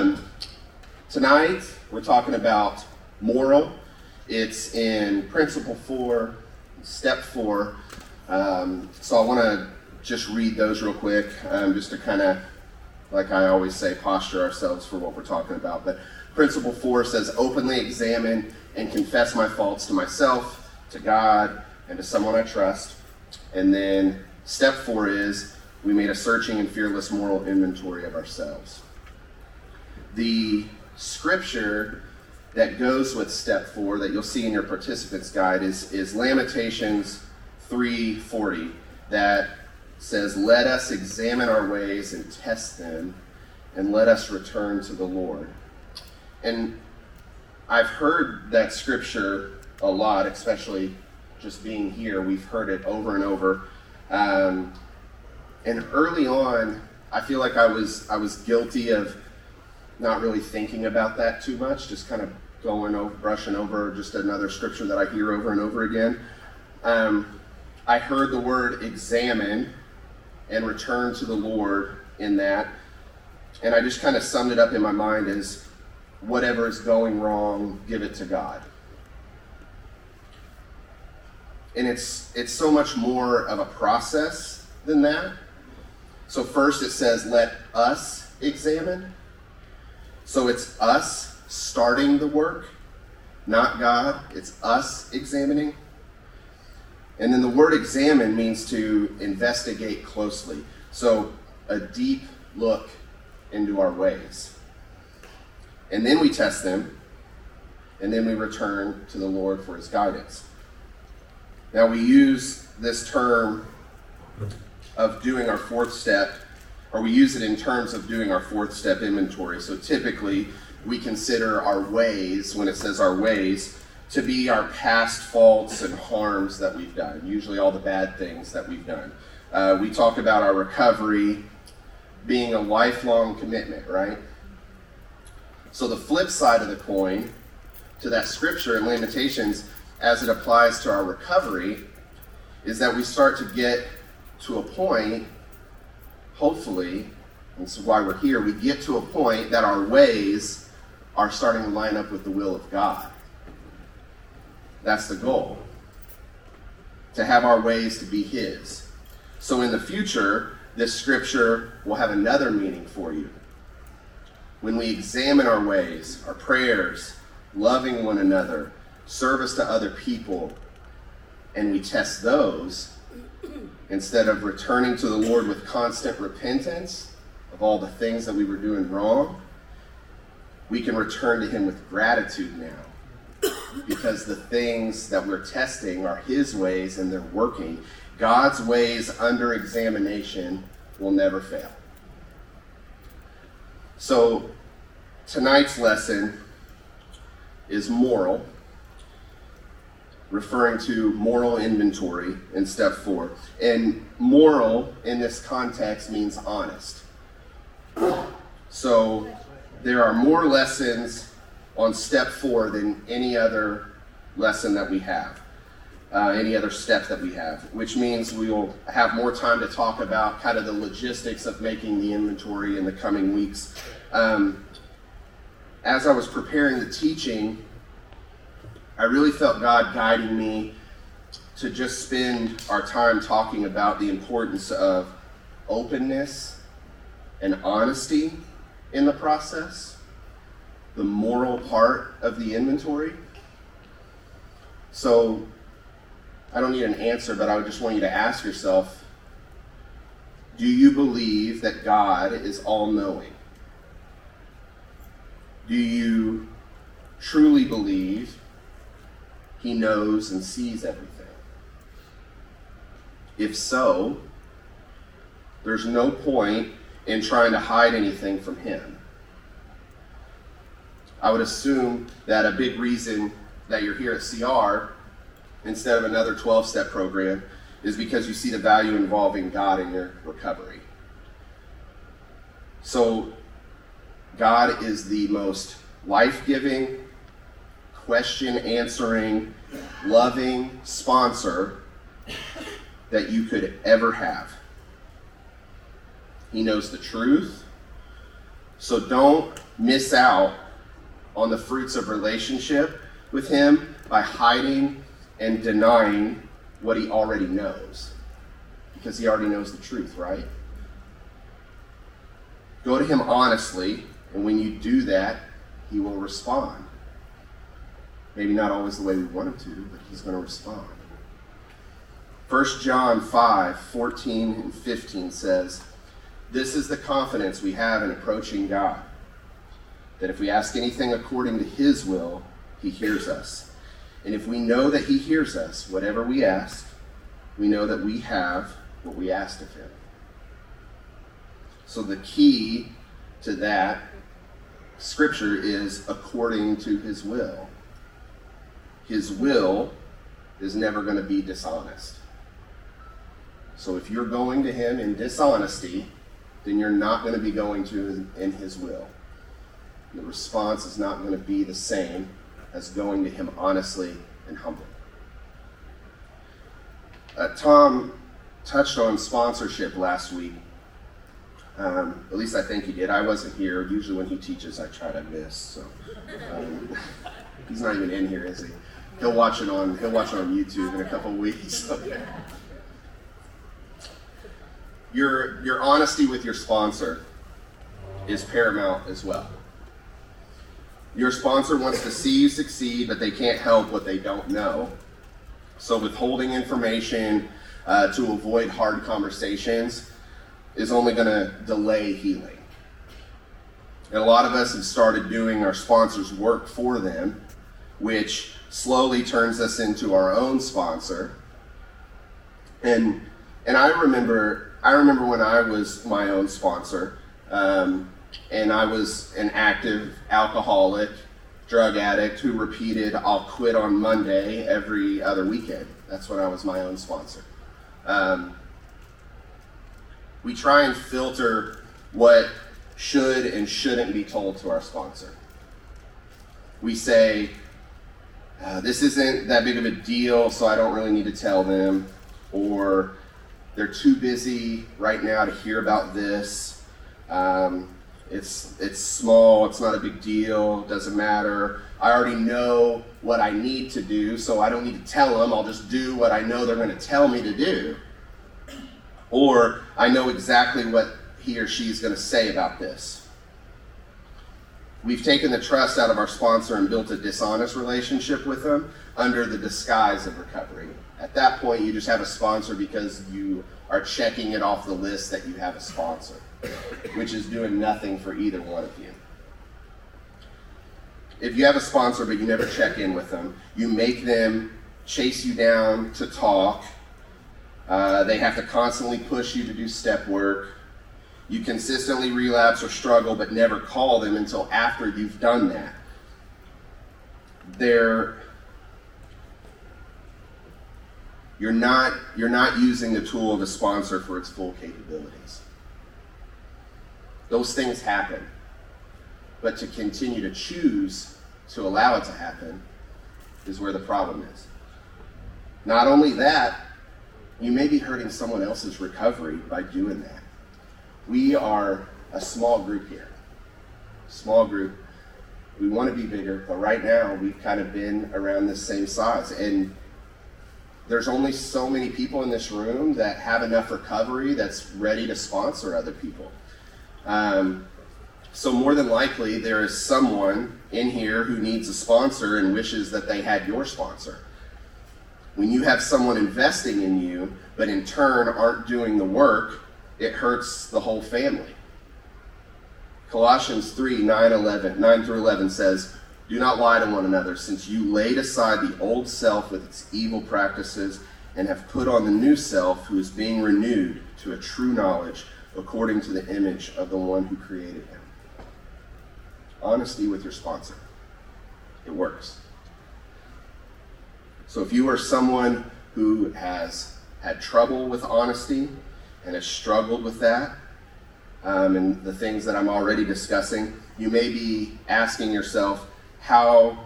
Um, tonight, we're talking about moral. It's in principle four, step four. Um, so I want to just read those real quick, um, just to kind of, like I always say, posture ourselves for what we're talking about. But principle four says, openly examine and confess my faults to myself, to God, and to someone I trust. And then step four is, we made a searching and fearless moral inventory of ourselves. The scripture that goes with step four that you'll see in your participants guide is, is Lamentations 3:40 that says, "Let us examine our ways and test them, and let us return to the Lord." And I've heard that scripture a lot, especially just being here. We've heard it over and over. Um, and early on, I feel like I was I was guilty of not really thinking about that too much, just kind of going over, brushing over just another scripture that I hear over and over again. Um, I heard the word examine and return to the Lord in that, and I just kind of summed it up in my mind as whatever is going wrong, give it to God. And it's it's so much more of a process than that. So first it says let us examine. So it's us starting the work, not God. It's us examining. And then the word examine means to investigate closely. So a deep look into our ways. And then we test them, and then we return to the Lord for his guidance. Now we use this term of doing our fourth step, or we use it in terms of doing our fourth step inventory. So typically, we consider our ways, when it says our ways, to be our past faults and harms that we've done, usually all the bad things that we've done. Uh, we talk about our recovery being a lifelong commitment, right? So the flip side of the coin to that scripture and Lamentations, as it applies to our recovery, is that we start to get to a point, hopefully, and this is why we're here, we get to a point that our ways are starting to line up with the will of God. That's the goal. To have our ways to be His. So in the future, this scripture will have another meaning for you. When we examine our ways, our prayers, loving one another, service to other people, and we test those, instead of returning to the Lord with constant repentance of all the things that we were doing wrong, we can return to Him with gratitude now. Because the things that we're testing are His ways and they're working. God's ways under examination will never fail. So, tonight's lesson is moral referring to moral inventory in step four. And moral in this context means honest. So there are more lessons on step four than any other lesson that we have, uh, any other step that we have, which means we will have more time to talk about kind of the logistics of making the inventory in the coming weeks. Um, as I was preparing the teaching, I really felt God guiding me to just spend our time talking about the importance of openness and honesty in the process, the moral part of the inventory. So, I don't need an answer, but I would just want you to ask yourself do you believe that God is all knowing? Do you truly believe he knows and sees everything? If so, there's no point in trying to hide anything from Him. I would assume that a big reason that you're here at CR instead of another 12 step program is because you see the value involving God in your recovery. So, God is the most life giving, question answering, loving sponsor that you could ever have. He knows the truth, So don't miss out on the fruits of relationship with Him by hiding and denying what He already knows. Because He already knows the truth, right? Go to Him honestly, and when you do that, He will respond. Maybe not always the way we want Him to, but He's going to respond. 1 John 5 14 and 15 says, This is the confidence we have in approaching God, that if we ask anything according to His will, He hears us. And if we know that He hears us, whatever we ask, we know that we have what we asked of Him. So the key to that scripture is according to His will. His will is never going to be dishonest. So if you're going to him in dishonesty, then you're not going to be going to him in his will. The response is not going to be the same as going to him honestly and humbly. Uh, Tom touched on sponsorship last week. Um, at least I think he did. I wasn't here. Usually when he teaches, I try to miss. So um, he's not even in here, is he? He'll watch it on. He'll watch it on YouTube in a couple weeks. your, your honesty with your sponsor is paramount as well. Your sponsor wants to see you succeed, but they can't help what they don't know. So, withholding information uh, to avoid hard conversations is only going to delay healing. And a lot of us have started doing our sponsors' work for them, which slowly turns us into our own sponsor. And and I remember I remember when I was my own sponsor, um, and I was an active alcoholic, drug addict who repeated, I'll quit on Monday every other weekend. That's when I was my own sponsor. Um, we try and filter what should and shouldn't be told to our sponsor. We say, uh, this isn't that big of a deal, so I don't really need to tell them. Or, they're too busy right now to hear about this. Um, it's it's small. It's not a big deal. Doesn't matter. I already know what I need to do, so I don't need to tell them. I'll just do what I know they're going to tell me to do. Or I know exactly what he or she is going to say about this. We've taken the trust out of our sponsor and built a dishonest relationship with them under the disguise of recovery. At that point, you just have a sponsor because you are checking it off the list that you have a sponsor, which is doing nothing for either one of you. If you have a sponsor but you never check in with them, you make them chase you down to talk. Uh, they have to constantly push you to do step work. You consistently relapse or struggle but never call them until after you've done that. They're you're not, you're not using the tool of a sponsor for its full capabilities. Those things happen. But to continue to choose to allow it to happen is where the problem is. Not only that, you may be hurting someone else's recovery by doing that. We are a small group here. Small group. We want to be bigger, but right now we've kind of been around the same size. And there's only so many people in this room that have enough recovery that's ready to sponsor other people. Um, so, more than likely, there is someone in here who needs a sponsor and wishes that they had your sponsor. When you have someone investing in you, but in turn aren't doing the work, it hurts the whole family. Colossians 3 9, 11, 9 through 11 says, do not lie to one another, since you laid aside the old self with its evil practices and have put on the new self, who is being renewed to a true knowledge according to the image of the one who created him. Honesty with your sponsor. It works. So if you are someone who has had trouble with honesty and has struggled with that, um, and the things that I'm already discussing, you may be asking yourself, how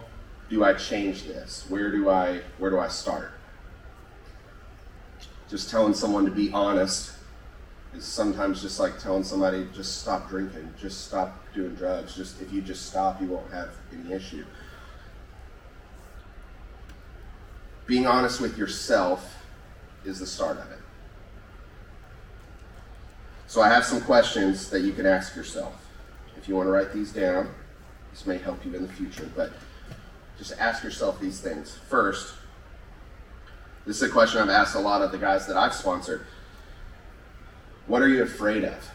do I change this? Where do I where do I start? Just telling someone to be honest is sometimes just like telling somebody, just stop drinking, just stop doing drugs. Just if you just stop, you won't have any issue. Being honest with yourself is the start of it. So I have some questions that you can ask yourself. If you want to write these down, this may help you in the future, but just ask yourself these things. First, this is a question I've asked a lot of the guys that I've sponsored. What are you afraid of?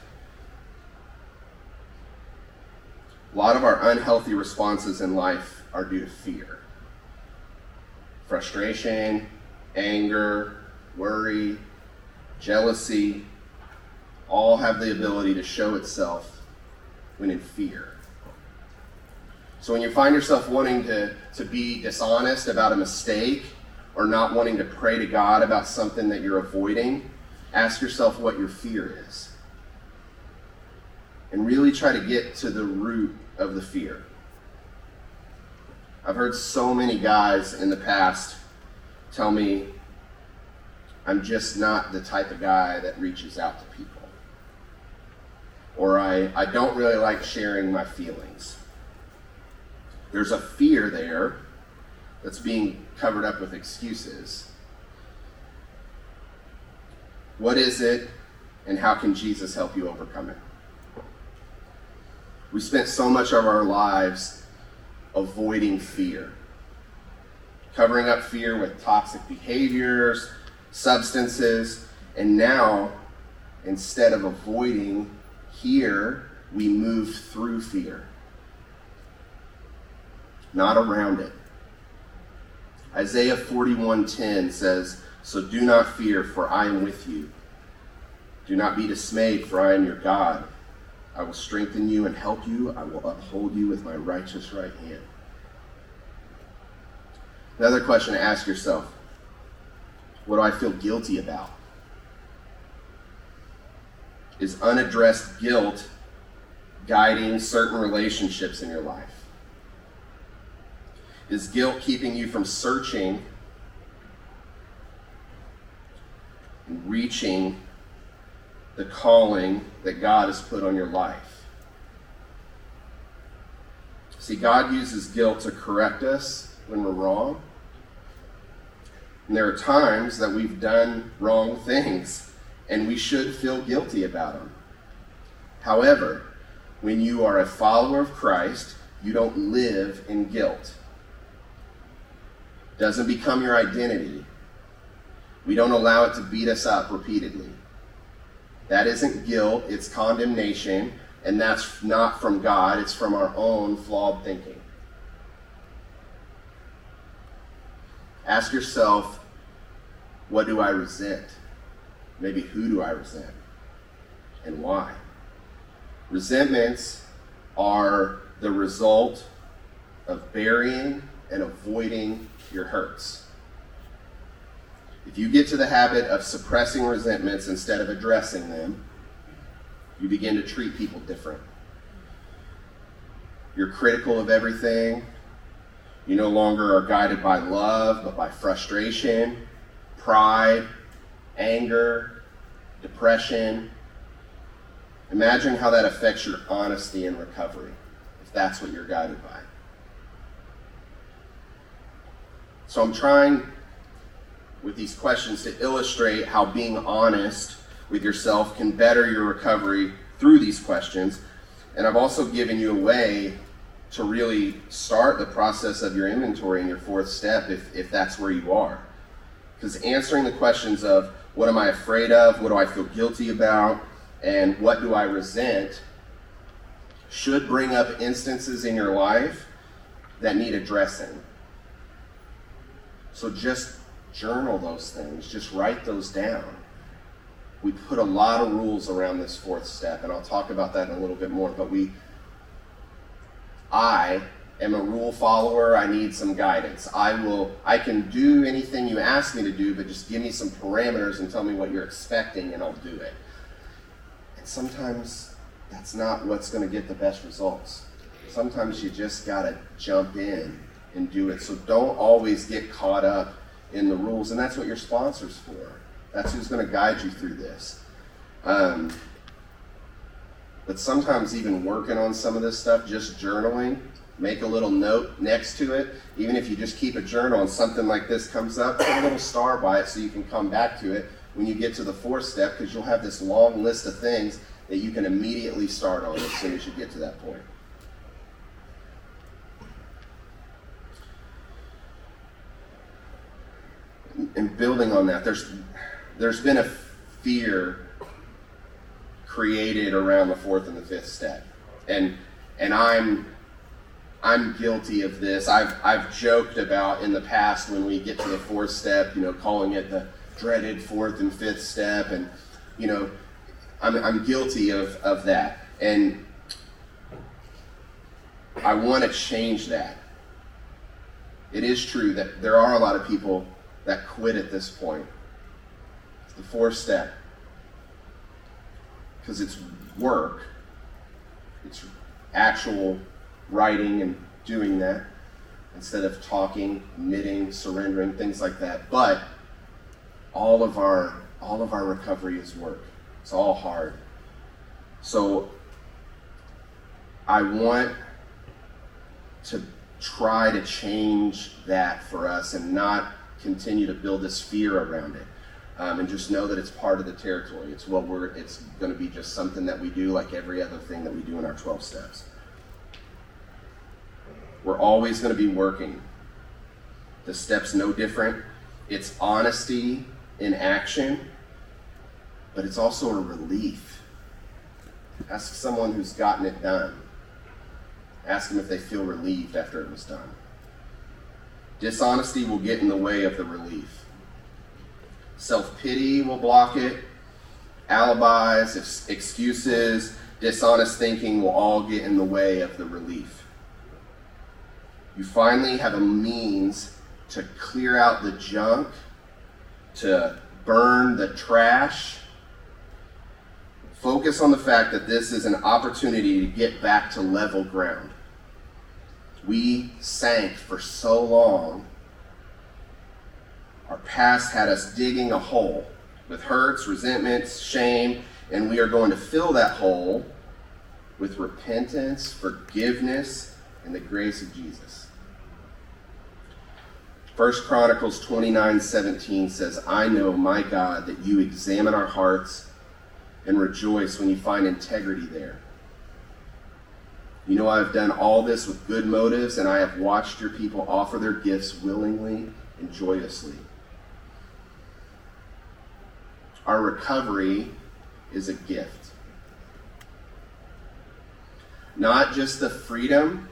A lot of our unhealthy responses in life are due to fear. Frustration, anger, worry, jealousy, all have the ability to show itself when in fear. So when you find yourself wanting to, to be dishonest about a mistake or not wanting to pray to God about something that you're avoiding, ask yourself what your fear is. And really try to get to the root of the fear. I've heard so many guys in the past tell me I'm just not the type of guy that reaches out to people. Or I, I don't really like sharing my feelings. There's a fear there that's being covered up with excuses. What is it, and how can Jesus help you overcome it? We spent so much of our lives avoiding fear, covering up fear with toxic behaviors, substances, and now, instead of avoiding here, we move through fear, not around it. Isaiah 41:10 says, "So do not fear, for I am with you. Do not be dismayed, for I am your God. I will strengthen you and help you. I will uphold you with my righteous right hand." Another question to ask yourself What do I feel guilty about? Is unaddressed guilt guiding certain relationships in your life? Is guilt keeping you from searching and reaching the calling that God has put on your life? See, God uses guilt to correct us when we're wrong. And there are times that we've done wrong things, and we should feel guilty about them. However, when you are a follower of Christ, you don't live in guilt It doesn't become your identity. We don't allow it to beat us up repeatedly. That isn't guilt, it's condemnation, and that's not from God, it's from our own flawed thinking. Ask yourself, what do I resent? Maybe who do I resent? And why? Resentments are the result of burying and avoiding your hurts. If you get to the habit of suppressing resentments instead of addressing them, you begin to treat people different. You're critical of everything. You no longer are guided by love, but by frustration, pride, anger, depression. Imagine how that affects your honesty and recovery, if that's what you're guided by. So I'm trying with these questions to illustrate how being honest with yourself can better your recovery through these questions. And I've also given you a way to really start the process of your inventory in your fourth step if, if that's where you are. Because answering the questions of what am I afraid of, what do I feel guilty about, and what do I resent should bring up instances in your life that need addressing. So just journal those things, just write those down. We put a lot of rules around this fourth step, and I'll talk about that in a little bit more. But we, I am a rule follower. I need some guidance. I will, I can do anything you ask me to do, but just give me some parameters and tell me what you're expecting, and I'll do it. And sometimes that's not what's going to get the best results. Sometimes you just got to jump in and do it. So don't always get caught up in the rules. And that's what your sponsor's for. That's who's going to guide you through this. Um, but sometimes even working on some of this stuff, just journaling, make a little note next to it. Even if you just keep a journal and something like this comes up, put a little star by it so you can come back to it when you get to the fourth step because you'll have this long list of things that you can immediately start on as soon as you get to that point. And building on that, there's there's been a fear created around the fourth and the fifth step. And and I'm I'm guilty of this. I've I've joked about in the past when we get to the fourth step, you know, calling it the dreaded fourth and fifth step and you know, I'm I'm guilty of, of that. And I want to change that. It is true that there are a lot of people that quit at this point. It's the fourth step because it's work, it's actual writing and doing that instead of talking, knitting, surrendering, things like that. But all of our all of our recovery is work. It's all hard. So I want to try to change that for us and not continue to build this fear around it um, and just know that it's part of the territory. It's what we're. It's going to be just something that we do, like every other thing that we do in our 12 steps. We're always going to be working. The steps no different. It's honesty in action, but it's also a relief. Ask someone who's gotten it done. Ask them if they feel relieved after it was done. Dishonesty will get in the way of the relief. Self pity will block it. Alibis, excuses, dishonest thinking will all get in the way of the relief. You finally have a means to clear out the junk, to burn the trash. Focus on the fact that this is an opportunity to get back to level ground. We sank for so long our past had us digging a hole with hurts, resentments, shame, and we are going to fill that hole with repentance, forgiveness, and the grace of Jesus. 1 Chronicles 29 17 says, I know, my God, that you examine our hearts and rejoice when you find integrity there. You know, I have done all this with good motives, and I have watched your people offer their gifts willingly and joyously. Our recovery is a gift. Not just the freedom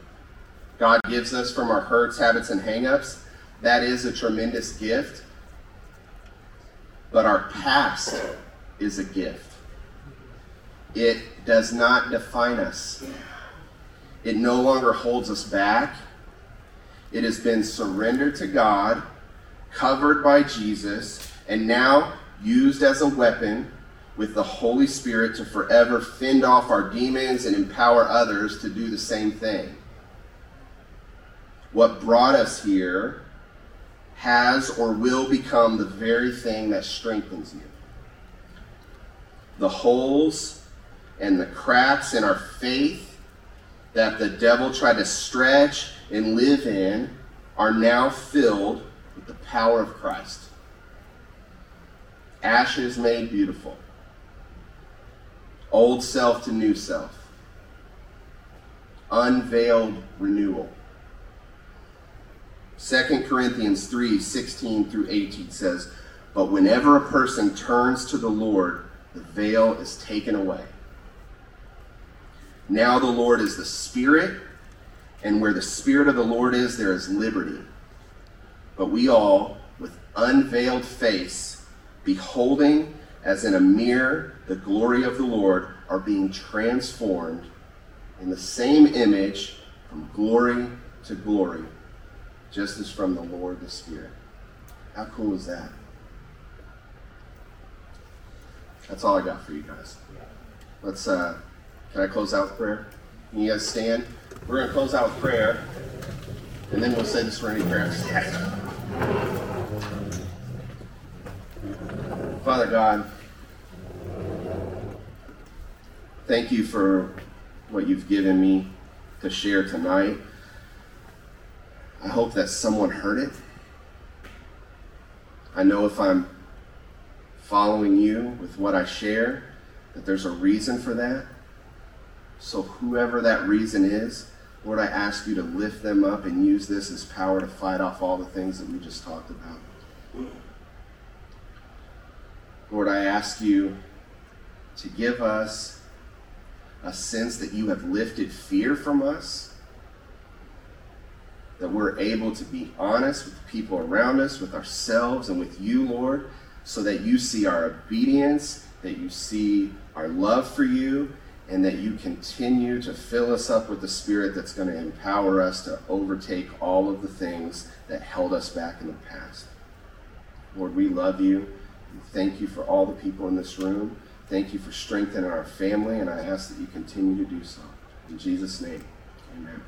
God gives us from our hurts, habits, and hangups. That is a tremendous gift. But our past is a gift. It does not define us. It no longer holds us back. It has been surrendered to God, covered by Jesus, and now used as a weapon with the Holy Spirit to forever fend off our demons and empower others to do the same thing. What brought us here has or will become the very thing that strengthens you. The holes and the cracks in our faith that the devil tried to stretch and live in are now filled with the power of Christ ashes made beautiful, old self to new self, unveiled renewal. 2 Corinthians 3 16 through 18 says, But whenever a person turns to the Lord, the veil is taken away. Now the Lord is the Spirit, and where the Spirit of the Lord is, there is liberty. But we all, with unveiled face, beholding as in a mirror the glory of the Lord, are being transformed in the same image from glory to glory, just as from the Lord the Spirit. How cool is that? That's all I got for you guys. Let's, uh, can I close out with prayer? Can you guys stand? We're going to close out with prayer, and then we'll say the serenity prayer. Father God, thank you for what you've given me to share tonight. I hope that someone heard it. I know if I'm following you with what I share, that there's a reason for that. So, whoever that reason is, Lord, I ask you to lift them up and use this as power to fight off all the things that we just talked about. Lord, I ask you to give us a sense that you have lifted fear from us, that we're able to be honest with the people around us, with ourselves, and with you, Lord, so that you see our obedience, that you see our love for you, and that you continue to fill us up with the Spirit that's going to empower us to overtake all of the things that held us back in the past. Lord, we love you. Thank you for all the people in this room. Thank you for strengthening our family, and I ask that you continue to do so. In Jesus' name, amen.